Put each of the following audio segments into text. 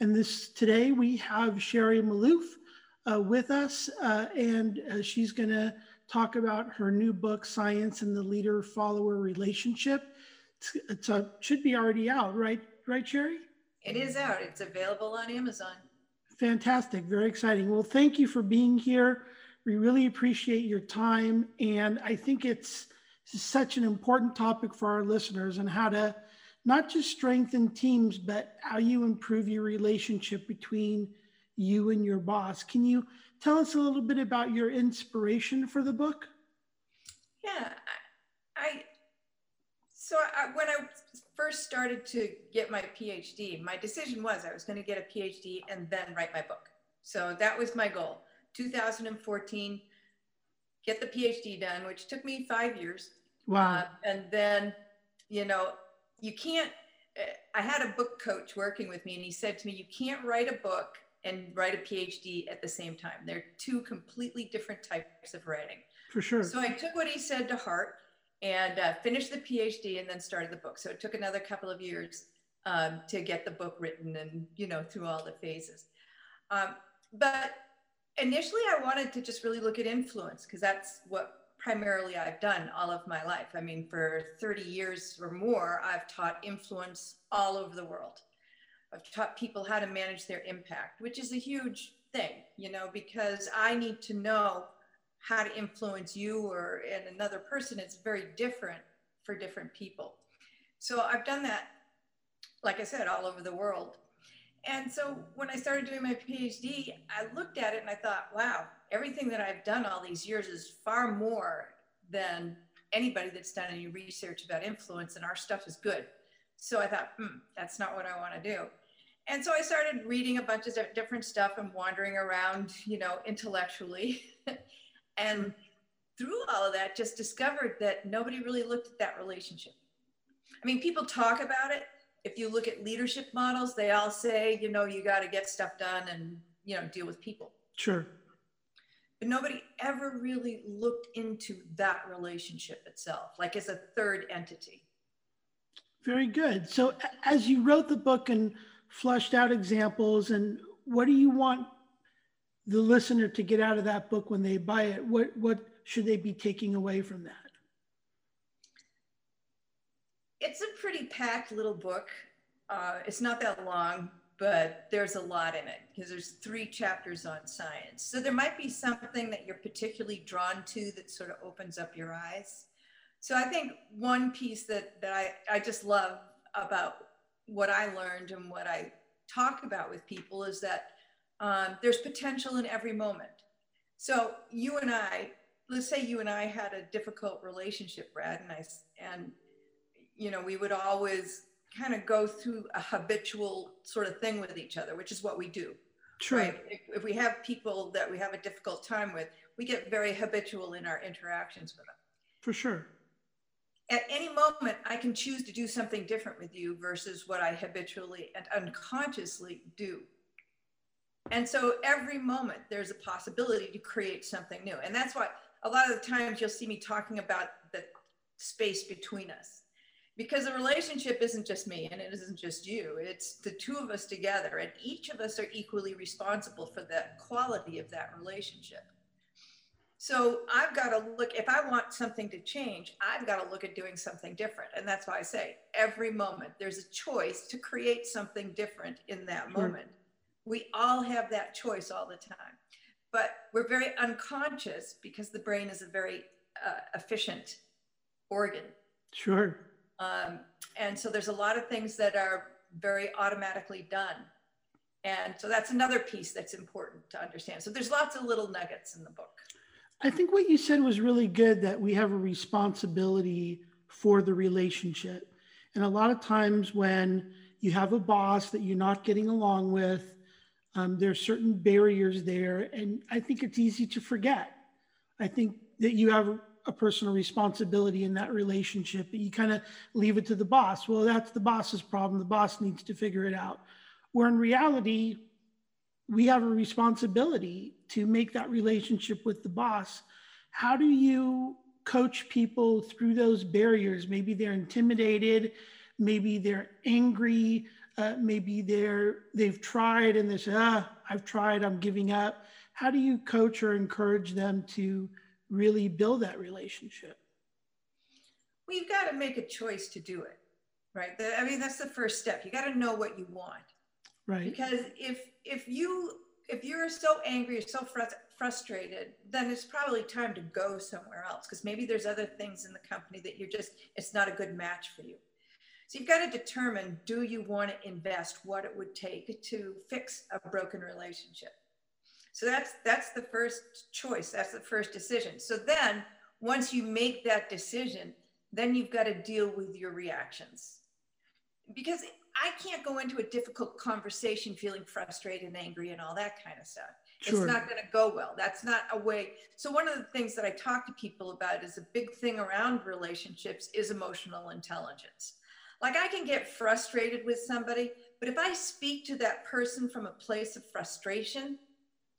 And this today we have Sherri Malouf uh, with us, uh, and uh, she's going to talk about her new book, Science and the Leader Follower Relationship. It's, it should be already out, right? Right, Sherri? It is out. It's available on Amazon. Fantastic. Very exciting. Well, thank you for being here. We really appreciate your time. And I think it's such an important topic for our listeners and how to not just strengthen teams, but how you improve your relationship between you and your boss. Can you tell us a little bit about your inspiration for the book? Yeah, I, I so I, when I first started to get my PhD, my decision was I was going to get a PhD and then write my book. So that was my goal. 2014, get the PhD done, which took me five years. Wow. Uh, and then, you know, you can't eh, i had a book coach working with me and he said to me you can't write a book and write a phd at the same time. They're two completely different types of writing. For sure. So i took what he said to heart and uh, finished the phd and then started the book. So it took another couple of years um, to get the book written and you know through all the phases. Um, but initially i wanted to just really look at influence because that's what primarily I've done all of my life. I mean, for 30 years or more, I've taught influence all over the world. I've taught people how to manage their impact, which is a huge thing, you know, because I need to know how to influence you or and another person. It's very different for different people. So I've done that, like I said, all over the world. And so when I started doing my PhD, I looked at it and I thought, wow, everything that I've done all these years is far more than anybody that's done any research about influence, and our stuff is good. So I thought, hmm, that's not what I want to do. And so I started reading a bunch of different stuff and wandering around, you know, intellectually. and through all of that, just discovered that nobody really looked at that relationship. I mean, people talk about it, if you look at leadership models, they all say, you know, you got to get stuff done and, you know, deal with people. Sure. But nobody ever really looked into that relationship itself, like as a third entity. Very good. So, as you wrote the book and flushed out examples, and what do you want the listener to get out of that book when they buy it? What what should they be taking away from that? it's a pretty packed little book. Uh, it's not that long, but there's a lot in it because there's three chapters on science. So there might be something that you're particularly drawn to that sort of opens up your eyes. So I think one piece that, that I, I just love about what I learned and what I talk about with people is that um, there's potential in every moment. So you and I, let's say you and I had a difficult relationship, Brad, and I, and you know, we would always kind of go through a habitual sort of thing with each other, which is what we do. True. Right? If, if, we have people that we have a difficult time with, we get very habitual in our interactions with them. For sure. At any moment, I can choose to do something different with you versus what I habitually and unconsciously do. And so every moment, there's a possibility to create something new. And that's why a lot of the times you'll see me talking about the space between us because the relationship isn't just me and it isn't just you it's the two of us together and each of us are equally responsible for the quality of that relationship. So i've got to look if i want something to change i've got to look at doing something different. And that's why i say every moment there's a choice to create something different in that sure. moment. We all have that choice all the time but we're very unconscious because the brain is a very uh, efficient organ. Sure um, and so there's a lot of things that are very automatically done. And so that's another piece that's important to understand. So there's lots of little nuggets in the book. I think what you said was really good that we have a responsibility for the relationship. And a lot of times when you have a boss that you're not getting along with, Um, there are certain barriers there, and I think it's easy to forget. I think that you have a personal responsibility in that relationship, but you kind of leave it to the boss. Well, that's the boss's problem. The boss needs to figure it out. Where in reality, we have a responsibility to make that relationship with the boss. How do you coach people through those barriers? Maybe they're intimidated, maybe they're angry, uh, maybe they're they've tried and they say, ah, I've tried, I'm giving up. How do you coach or encourage them to really build that relationship? Well, you've got to make a choice to do it, right? I mean, that's the first step. You got to know what you want, right? Because if if you if you're so angry or so fr- frustrated, then it's probably time to go somewhere else because maybe there's other things in the company that you're just it's not a good match for you. So you've got to determine do you want to invest what it would take to fix a broken relationship. So that's that's the first choice. That's the first decision. So then once you make that decision, then you've got to deal with your reactions. Because I can't go into a difficult conversation feeling frustrated and angry and all that kind of stuff. Sure. It's not going to go well. That's not a way. So one of the things that I talk to people about is a big thing around relationships is emotional intelligence. Like I can get frustrated with somebody, but if I speak to that person from a place of frustration,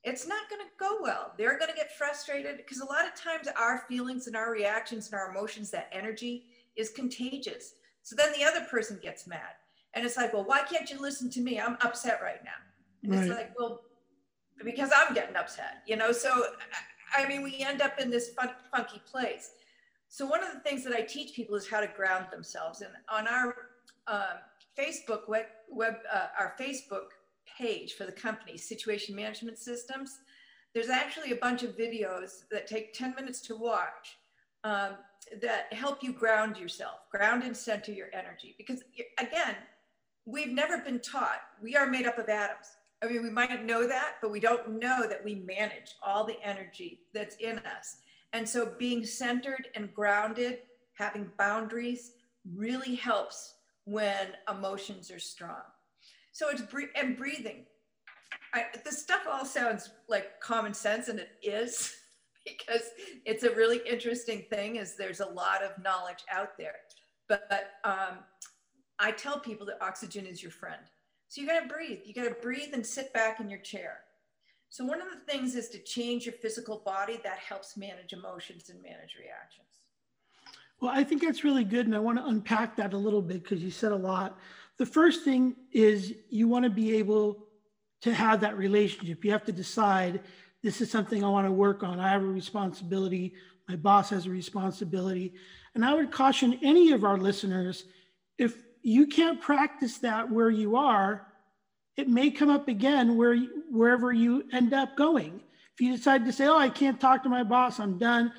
it's not going to go well. They're going to get frustrated because a lot of times our feelings and our reactions and our emotions, that energy is contagious. So then the other person gets mad. And it's like, well, why can't you listen to me? I'm upset right now. And right. it's like, well, because I'm getting upset, you know? So, I mean, we end up in this fun, funky place. So one of the things that I teach people is how to ground themselves. And on our uh, Facebook web, web uh, our Facebook page for the company, Situation Management Systems, there's actually a bunch of videos that take 10 minutes to watch um, that help you ground yourself, ground and center your energy. Because again, we've never been taught, we are made up of atoms. I mean, we might know that, but we don't know that we manage all the energy that's in us. And so being centered and grounded, having boundaries really helps when emotions are strong. So it's bre- and breathing. I, the stuff all sounds like common sense, and it is because it's a really interesting thing. Is there's a lot of knowledge out there, but, but um, I tell people that oxygen is your friend. So you got to breathe. You got to breathe and sit back in your chair. So one of the things is to change your physical body that helps manage emotions and manage reactions. Well, I think that's really good. And I want to unpack that a little bit because you said a lot. The first thing is you want to be able to have that relationship. You have to decide this is something I want to work on. I have a responsibility. My boss has a responsibility. And I would caution any of our listeners if you can't practice that where you are, it may come up again where wherever you end up going. If you decide to say, "Oh, I can't talk to my boss, I'm done,"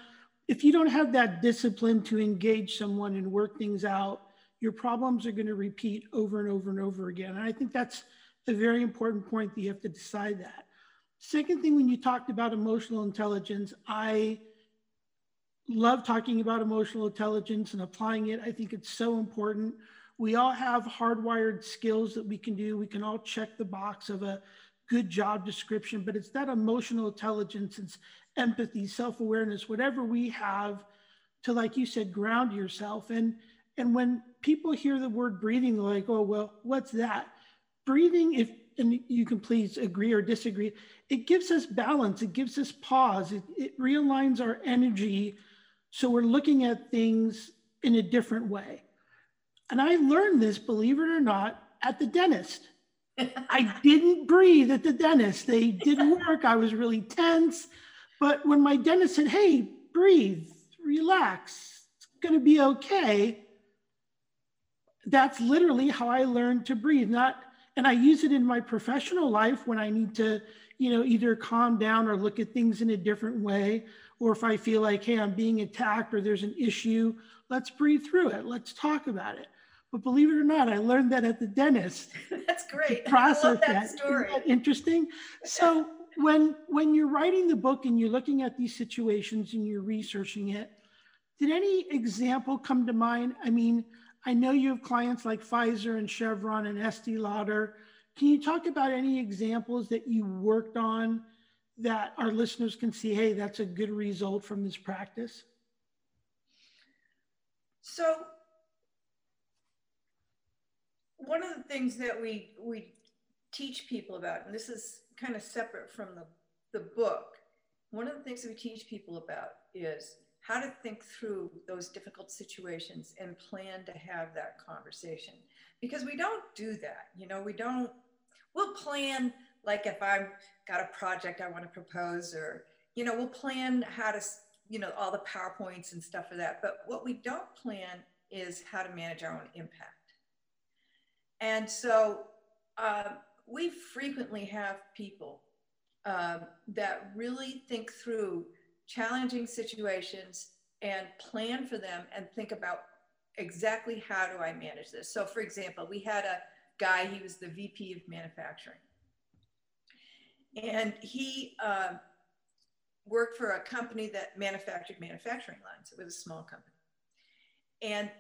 if you don't have that discipline to engage someone and work things out, your problems are going to repeat over and over and over again. And I think that's a very important point that you have to decide that. Second thing, when you talked about emotional intelligence, I love talking about emotional intelligence and applying it. I think it's so important we all have hardwired skills that we can do. We can all check the box of a good job description, but it's that emotional intelligence, it's empathy, self-awareness, whatever we have to, like you said, ground yourself. And and when people hear the word breathing, they're like, oh, well, what's that? Breathing, if and you can please agree or disagree, it gives us balance, it gives us pause, it, it realigns our energy. So we're looking at things in a different way. And I learned this, believe it or not, at the dentist. I didn't breathe at the dentist. They didn't work. I was really tense. But when my dentist said, hey, breathe, relax, it's going to be okay, that's literally how I learned to breathe. Not, and I use it in my professional life when I need to, you know, either calm down or look at things in a different way. Or if I feel like, hey, I'm being attacked or there's an issue, let's breathe through it. Let's talk about it. But believe it or not, I learned that at the dentist. That's great. Process I love that, that. Story. That interesting. So when when you're writing the book and you're looking at these situations and you're researching it, did any example come to mind? I mean, I know you have clients like Pfizer and Chevron and Estee Lauder. Can you talk about any examples that you worked on that our listeners can see, hey, that's a good result from this practice? So one of the things that we we teach people about, and this is kind of separate from the, the book, one of the things that we teach people about is how to think through those difficult situations and plan to have that conversation. Because we don't do that. You know, we don't, we'll plan like if I've got a project I want to propose, or, you know, we'll plan how to, you know, all the PowerPoints and stuff for that. But what we don't plan is how to manage our own impact. And so uh, we frequently have people um, that really think through challenging situations and plan for them and think about exactly how do I manage this. So, for example, we had a guy, he was the VP of manufacturing. And he uh, worked for a company that manufactured manufacturing lines. It was a small company. And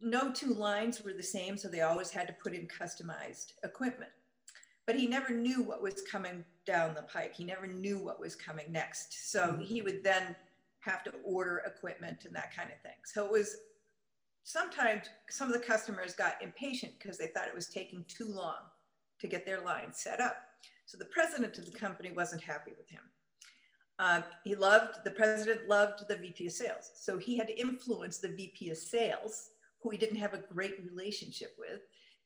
no two lines were the same, so they always had to put in customized equipment. But he never knew what was coming down the pike. He never knew what was coming next. So mm-hmm. he would then have to order equipment and that kind of thing. So it was sometimes some of the customers got impatient because they thought it was taking too long to get their line set up. So the president of the company wasn't happy with him. Uh, he loved, the president loved the VP of sales. So he had to influence the VP of sales, who he didn't have a great relationship with,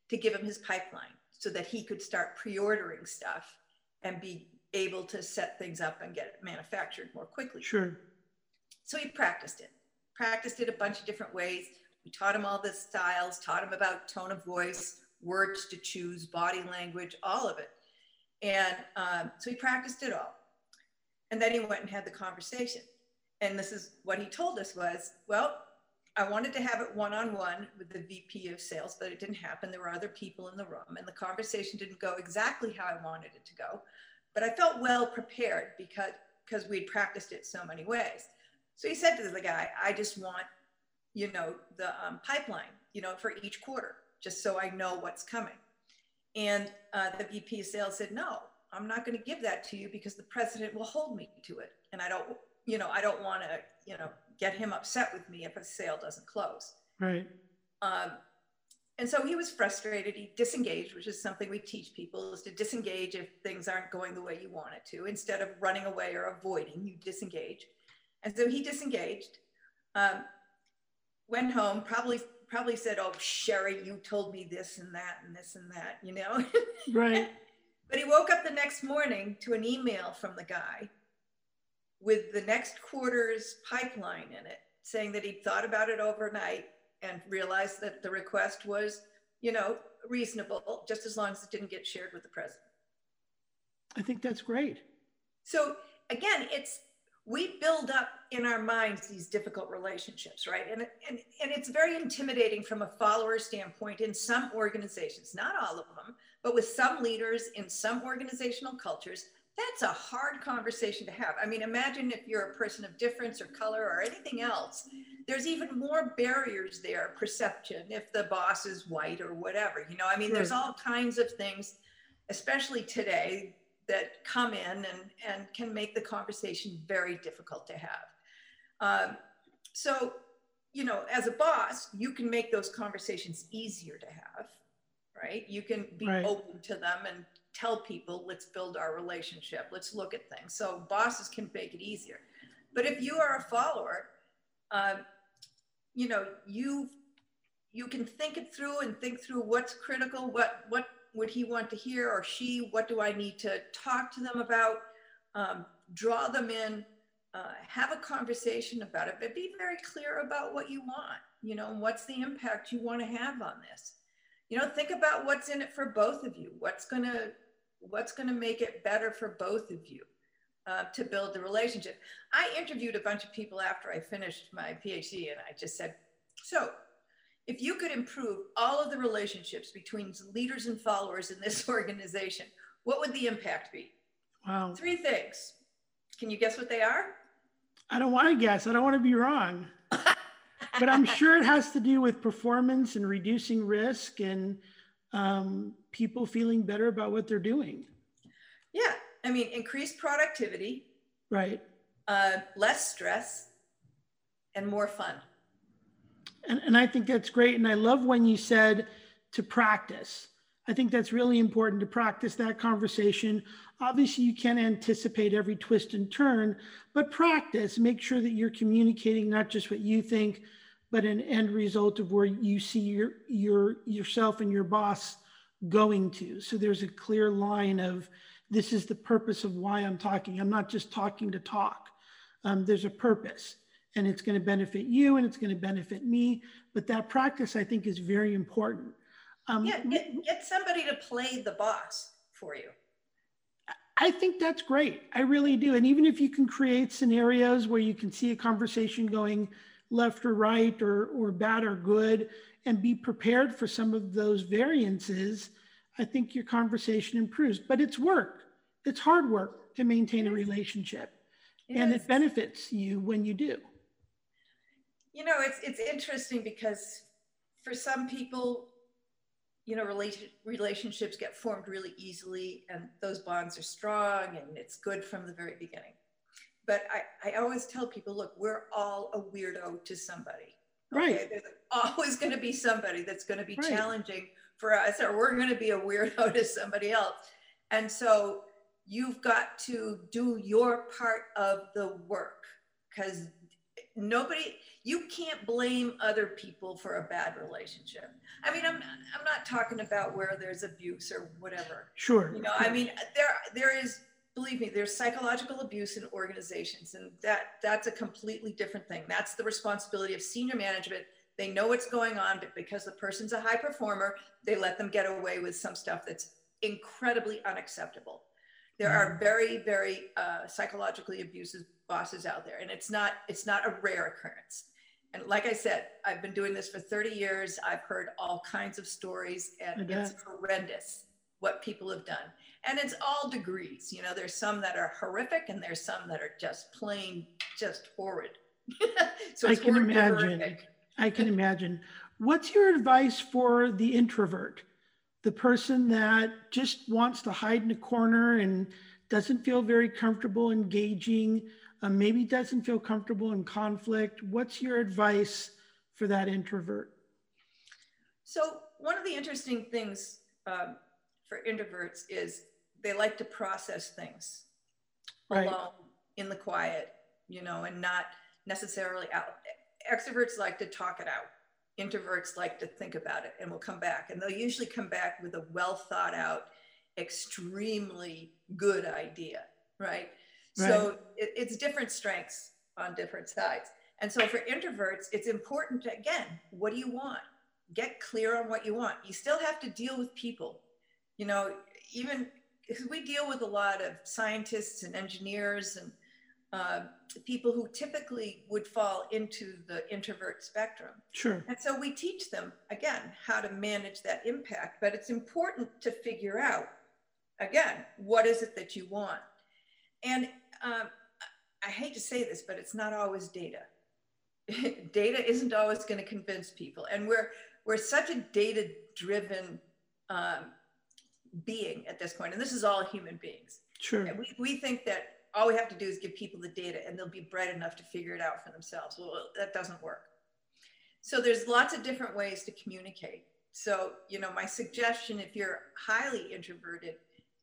to give him his pipeline so that he could start pre ordering stuff and be able to set things up and get it manufactured more quickly. Sure. So he practiced it, practiced it a bunch of different ways. We taught him all the styles, taught him about tone of voice, words to choose, body language, all of it. And um, so he practiced it all. And then he went and had the conversation. And this is what he told us was, well, I wanted to have it one-on-one with the VP of sales, but it didn't happen. There were other people in the room and the conversation didn't go exactly how I wanted it to go. But I felt well prepared because, because we'd practiced it so many ways. So he said to the guy, I just want, you know, the um, pipeline, you know, for each quarter, just so I know what's coming. And uh, the VP of sales said, no, I'm not going to give that to you because the president will hold me to it. And I don't, you know, I don't want to, you know, get him upset with me if a sale doesn't close. Right. Um, and so he was frustrated. He disengaged, which is something we teach people is to disengage if things aren't going the way you want it to. Instead of running away or avoiding, you disengage. And so he disengaged, um, went home, probably probably said, "Oh, Sherri, you told me this and that and this and that," you know. Right. but he woke up the next morning to an email from the guy with the next quarter's pipeline in it, saying that he'd thought about it overnight and realized that the request was, you know, reasonable, just as long as it didn't get shared with the president. I think that's great. So again, it's we build up in our minds these difficult relationships, right? And, and, and it's very intimidating from a follower standpoint in some organizations, not all of them, but with some leaders in some organizational cultures, that's a hard conversation to have. I mean, imagine if you're a person of difference or color or anything else, there's even more barriers there, perception, if the boss is white or whatever. You know, I mean, there's all kinds of things, especially today, that come in and, and can make the conversation very difficult to have. Um, so, you know, as a boss, you can make those conversations easier to have, right? You can be right. open to them and tell people, let's build our relationship, let's look at things. So bosses can make it easier. But if you are a follower, um, you know, you you can think it through and think through what's critical, what what would he want to hear or she? What do I need to talk to them about? Um, draw them in, uh, have a conversation about it, but be very clear about what you want. You know, what's the impact you want to have on this? You know, think about what's in it for both of you. What's gonna what's gonna make it better for both of you uh, to build the relationship. I interviewed a bunch of people after I finished my PhD, and I just said, so if you could improve all of the relationships between leaders and followers in this organization, what would the impact be? Wow. Three things. Can you guess what they are? I don't want to guess. I don't want to be wrong. but I'm sure it has to do with performance and reducing risk and um, people feeling better about what they're doing. Yeah. I mean, increased productivity. Right. Uh, less stress and more fun. And, and I think that's great. And I love when you said to practice. I think that's really important to practice that conversation. Obviously, you can't anticipate every twist and turn, but practice. Make sure that you're communicating not just what you think, but an end result of where you see your your yourself and your boss going to. So there's a clear line of this is the purpose of why I'm talking. I'm not just talking to talk. Um, there's a purpose and it's going to benefit you and it's going to benefit me. But that practice, I think, is very important. Um, yeah, get, get somebody to play the boss for you. I think that's great. I really do. And even if you can create scenarios where you can see a conversation going left or right or, or bad or good and be prepared for some of those variances, I think your conversation improves. But it's work, it's hard work to maintain a relationship. It and is. it benefits you when you do. You know, it's it's interesting because for some people, you know, relation, relationships get formed really easily and those bonds are strong and it's good from the very beginning. But I, I always tell people, look, we're all a weirdo to somebody. Okay? Right. There's always going to be somebody that's going to be right. challenging for us, or we're going to be a weirdo to somebody else. And so you've got to do your part of the work because nobody you can't blame other people for a bad relationship i mean i'm i'm not talking about where there's abuse or whatever sure you know i mean there there is believe me there's psychological abuse in organizations and that that's a completely different thing. That's the responsibility of senior management. They know what's going on but because the person's a high performer they let them get away with some stuff that's incredibly unacceptable. There are mm-hmm. very very uh, psychologically abusive bosses out there and it's not it's not a rare occurrence. And like i said i've been doing this for 30 years. I've heard all kinds of stories and it's horrendous what people have done and it's all degrees you know there's some that are horrific and there's some that are just plain just horrid. So i can imagine. I can imagine. What's your advice for the introvert? The person that just wants to hide in a corner and doesn't feel very comfortable engaging uh, maybe doesn't feel comfortable in conflict. What's your advice for that introvert? So, one of the interesting things um, for introverts is they like to process things right. alone in the quiet, you know, and not necessarily out. Extroverts like to talk it out. Introverts like to think about it and will come back. And they'll usually come back with a well thought out, extremely good idea, right? Right. So it, it's different strengths on different sides. And so for introverts, it's important to, again, what do you want? Get clear on what you want. You still have to deal with people. You know, even because we deal with a lot of scientists and engineers and uh, people who typically would fall into the introvert spectrum. Sure. And so we teach them, again, how to manage that impact. But it's important to figure out, again, what is it that you want? And um, I hate to say this, but it's not always data. data isn't always going to convince people, and we're we're such a data-driven um, being at this point, and this is all human beings. Sure. And we, we think that all we have to do is give people the data, and they'll be bright enough to figure it out for themselves. Well, that doesn't work. So there's lots of different ways to communicate. So you know, my suggestion, if you're highly introverted,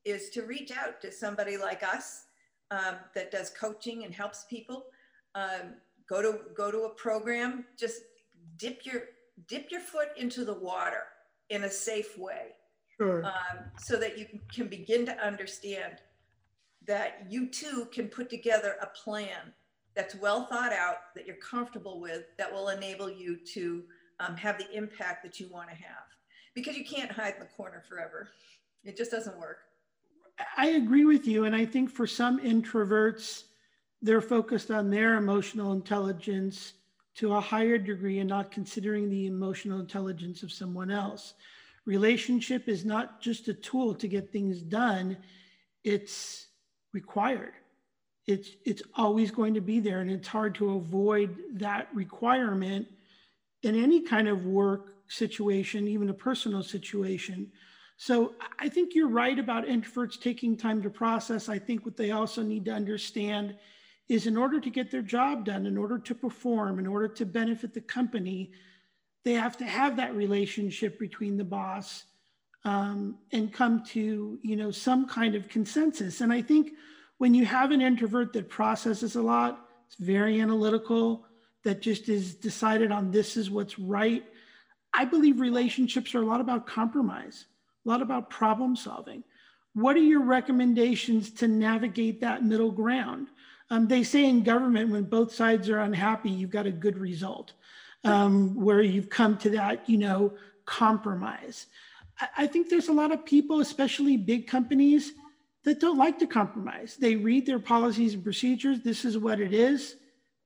is to reach out to somebody like us um, that does coaching and helps people. Um, go to go to a program. Just dip your dip your foot into the water in a safe way, sure. um, so that you can begin to understand that you too can put together a plan that's well thought out, that you're comfortable with, that will enable you to um, have the impact that you want to have. Because you can't hide in the corner forever. It just doesn't work. I agree with you. And I think for some introverts, they're focused on their emotional intelligence to a higher degree and not considering the emotional intelligence of someone else. Relationship is not just a tool to get things done, it's required. It's, it's always going to be there, and it's hard to avoid that requirement in any kind of work situation, even a personal situation. So I think you're right about introverts taking time to process. I think what they also need to understand is in order to get their job done, in order to perform, in order to benefit the company, they have to have that relationship between the boss um, and come to you know some kind of consensus. And I think when you have an introvert that processes a lot, it's very analytical, that just is decided on this is what's right. I believe relationships are a lot about compromise, a lot about problem solving. What are your recommendations to navigate that middle ground? Um, they say in government, when both sides are unhappy, you've got a good result, um, where you've come to that, you know, compromise. I, I think there's a lot of people, especially big companies, that don't like to compromise. They read their policies and procedures. This is what it is.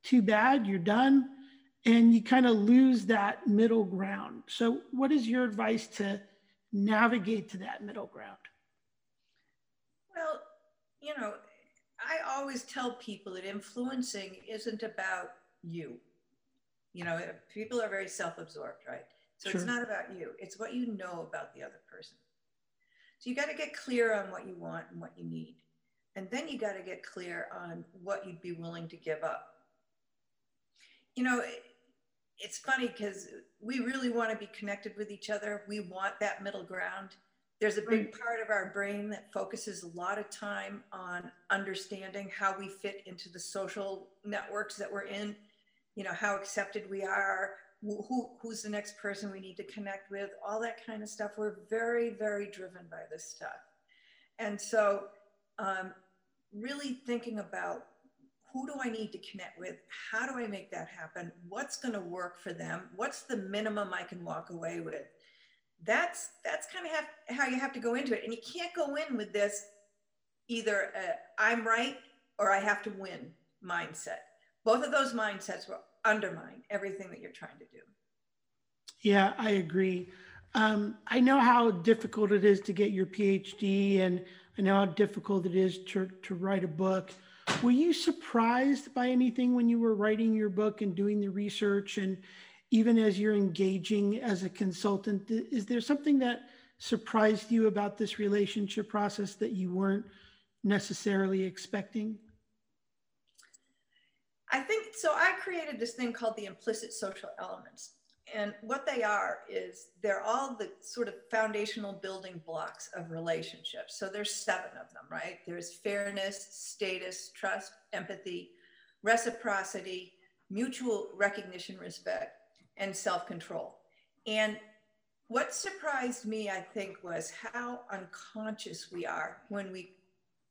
Too bad, you're done. And you kind of lose that middle ground. So, what is your advice to navigate to that middle ground? Well, you know, I always tell people that influencing isn't about you. You know, people are very self absorbed, right? So sure. it's not about you, it's what you know about the other person. So you got to get clear on what you want and what you need. And then you got to get clear on what you'd be willing to give up. You know, it's funny because we really want to be connected with each other. We want that middle ground. There's a big part of our brain that focuses a lot of time on understanding how we fit into the social networks that we're in, you know, how accepted we are, who, who's the next person we need to connect with, all that kind of stuff. We're very, very driven by this stuff. And so, um, really thinking about who do I need to connect with? How do I make that happen? What's going to work for them? What's the minimum I can walk away with? that's that's kind of how you have to go into it and you can't go in with this either uh, i'm right or i have to win mindset both of those mindsets will undermine everything that you're trying to do. Yeah i agree. Um, i know how difficult it is to get your phd and i know how difficult it is to, to write a book. Were you surprised by anything when you were writing your book and doing the research? And even as you're engaging as a consultant, is there something that surprised you about this relationship process that you weren't necessarily expecting? I think so. I created this thing called the implicit social elements. And what they are is they're all the sort of foundational building blocks of relationships. So there's seven of them, right? There's fairness, status, trust, empathy, reciprocity, mutual recognition, respect, and self control. And what surprised me, I think, was how unconscious we are when we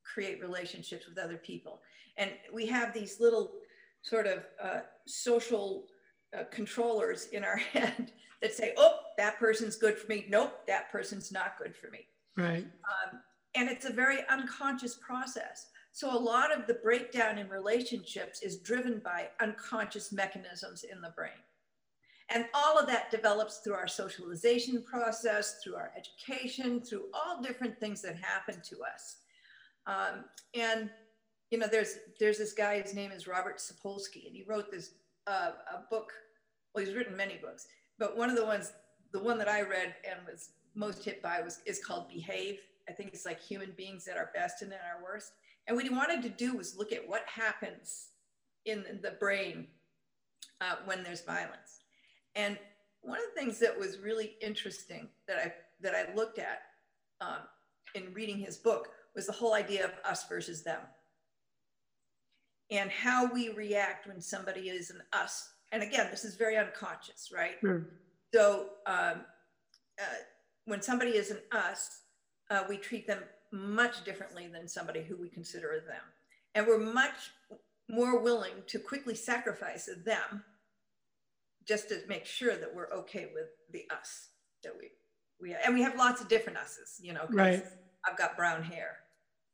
create relationships with other people. And we have these little sort of uh, social uh, controllers in our head that say, oh, that person's good for me. Nope, that person's not good for me. Right. Um, and it's a very unconscious process. So a lot of the breakdown in relationships is driven by unconscious mechanisms in the brain. And all of that develops through our socialization process, through our education, through all different things that happen to us. Um, and you know, there's there's this guy. His name is Robert Sapolsky, and he wrote this uh, a book. Well, he's written many books, but one of the ones, the one that I read and was most hit by was is called Behave. I think it's like human beings at our best and at our worst. And what he wanted to do was look at what happens in the brain uh, when there's violence. And one of the things that was really interesting that I that I looked at um, in reading his book was the whole idea of us versus them, and how we react when somebody is an us. And again, this is very unconscious, right? Sure. So um, uh, when somebody is an us, uh, we treat them much differently than somebody who we consider a them, and we're much more willing to quickly sacrifice them just to make sure that we're okay with the us that we we have. and we have lots of different us's you know right i've got brown hair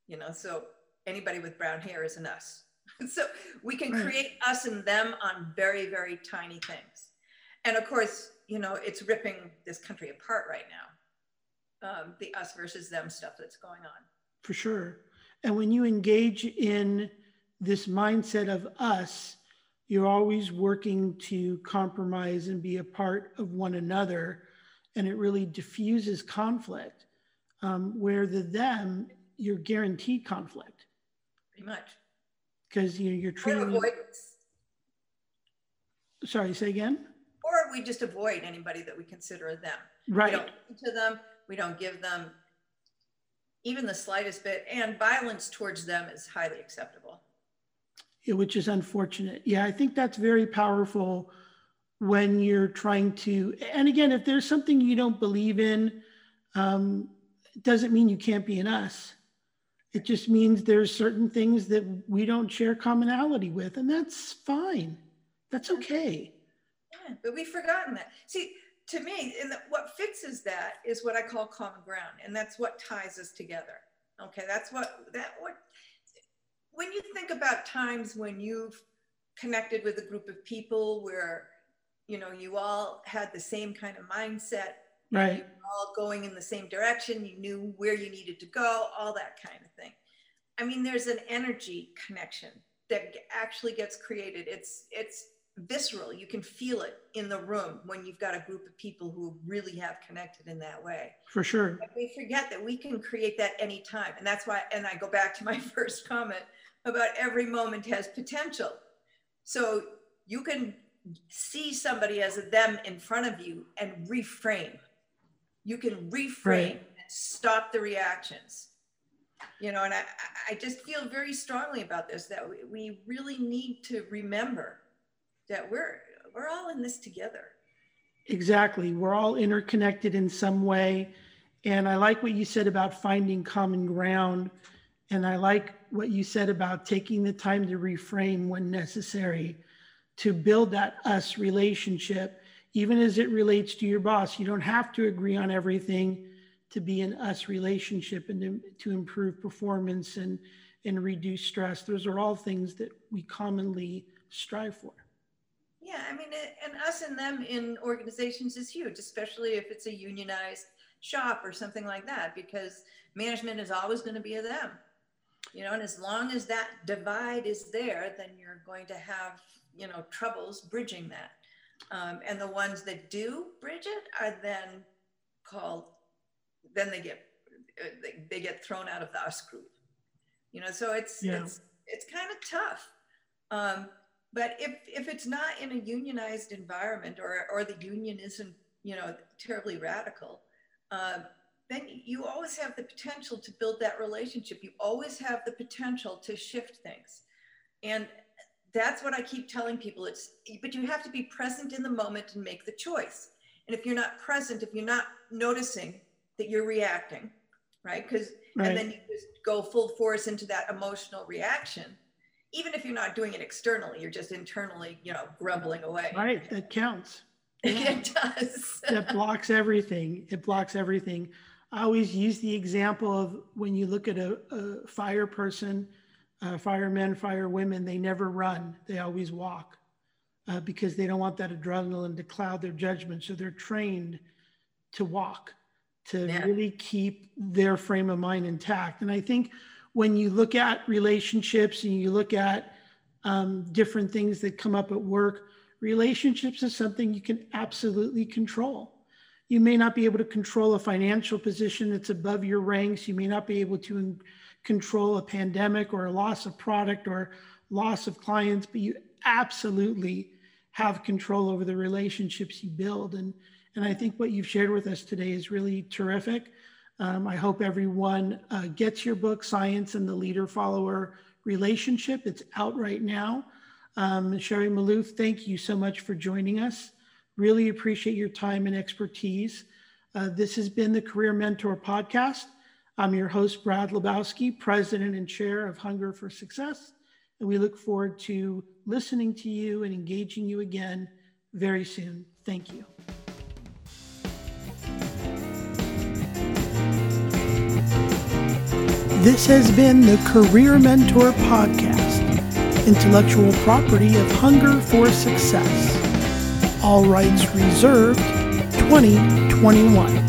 you know so anybody with brown hair is an us so we can create us and them on very very tiny things and of course you know it's ripping this country apart right now um, the us versus them stuff that's going on for sure and when you engage in this mindset of us you're always working to compromise and be a part of one another and it really diffuses conflict um, where the them, you're guaranteed conflict. Pretty much. Because you know, you're treating. avoidance. Sorry, say again? Or we just avoid anybody that we consider them. Right. We don't to them, we don't give them even the slightest bit, and violence towards them is highly acceptable. Yeah, which is unfortunate. Yeah, I think that's very powerful when you're trying to. And again, if there's something you don't believe in, um, doesn't mean you can't be an us. It just means there's certain things that we don't share commonality with, and that's fine. That's okay. Yeah, but we've forgotten that. See, to me, and what fixes that is what I call common ground, and that's what ties us together. Okay, that's what that what. When you think about times when you've connected with a group of people where, you know, you all had the same kind of mindset, right? all going in the same direction, you knew where you needed to go, all that kind of thing. I mean, there's an energy connection that actually gets created. It's it's visceral. You can feel it in the room when you've got a group of people who really have connected in that way. For sure. But we forget that we can create that anytime. And that's why, and I go back to my first comment about every moment has potential. So you can see somebody as a them in front of you and reframe. You can reframe right. and stop the reactions. You know, and I, I just feel very strongly about this that we really need to remember that we're we're all in this together. Exactly. We're all interconnected in some way. And I like what you said about finding common ground. And I like what you said about taking the time to reframe when necessary to build that us relationship, even as it relates to your boss. You don't have to agree on everything to be an us relationship and to, to improve performance and, and reduce stress. Those are all things that we commonly strive for. Yeah, I mean, and us and them in organizations is huge, especially if it's a unionized shop or something like that, because management is always going to be a them. You know, and as long as that divide is there, then you're going to have, you know, troubles bridging that. Um, and the ones that do bridge it are then called, then they get they, they get thrown out of the us group. You know, so it's yeah. it's it's kind of tough. Um, but if if it's not in a unionized environment or or the union isn't you know terribly radical uh, then you always have the potential to build that relationship you always have the potential to shift things and that's what i keep telling people it's but you have to be present in the moment and make the choice and if you're not present if you're not noticing that you're reacting right because right. and then you just go full force into that emotional reaction even if you're not doing it externally, you're just internally, you know, grumbling away. Right. That counts. Yeah. it does. that blocks everything. It blocks everything. I always use the example of when you look at a, a fire person, uh, firemen, firewomen, they never run, they always walk uh, because they don't want that adrenaline to cloud their judgment. So they're trained to walk, to yeah. really keep their frame of mind intact. And I think when you look at relationships and you look at um, different things that come up at work, relationships is something you can absolutely control. You may not be able to control a financial position that's above your ranks. You may not be able to control a pandemic or a loss of product or loss of clients, but you absolutely have control over the relationships you build. And, and I think what you've shared with us today is really terrific. Um, I hope everyone uh, gets your book, Science and the Leader Follower Relationship. It's out right now. Um, Sherri Malouf, thank you so much for joining us. Really appreciate your time and expertise. Uh, this has been the Career Mentor Podcast. I'm your host, Brad Lebowski, President and Chair of Hunger for Success. And we look forward to listening to you and engaging you again very soon. Thank you. This has been the Career Mentor Podcast, intellectual property of Hunger for Success. All rights reserved 2021.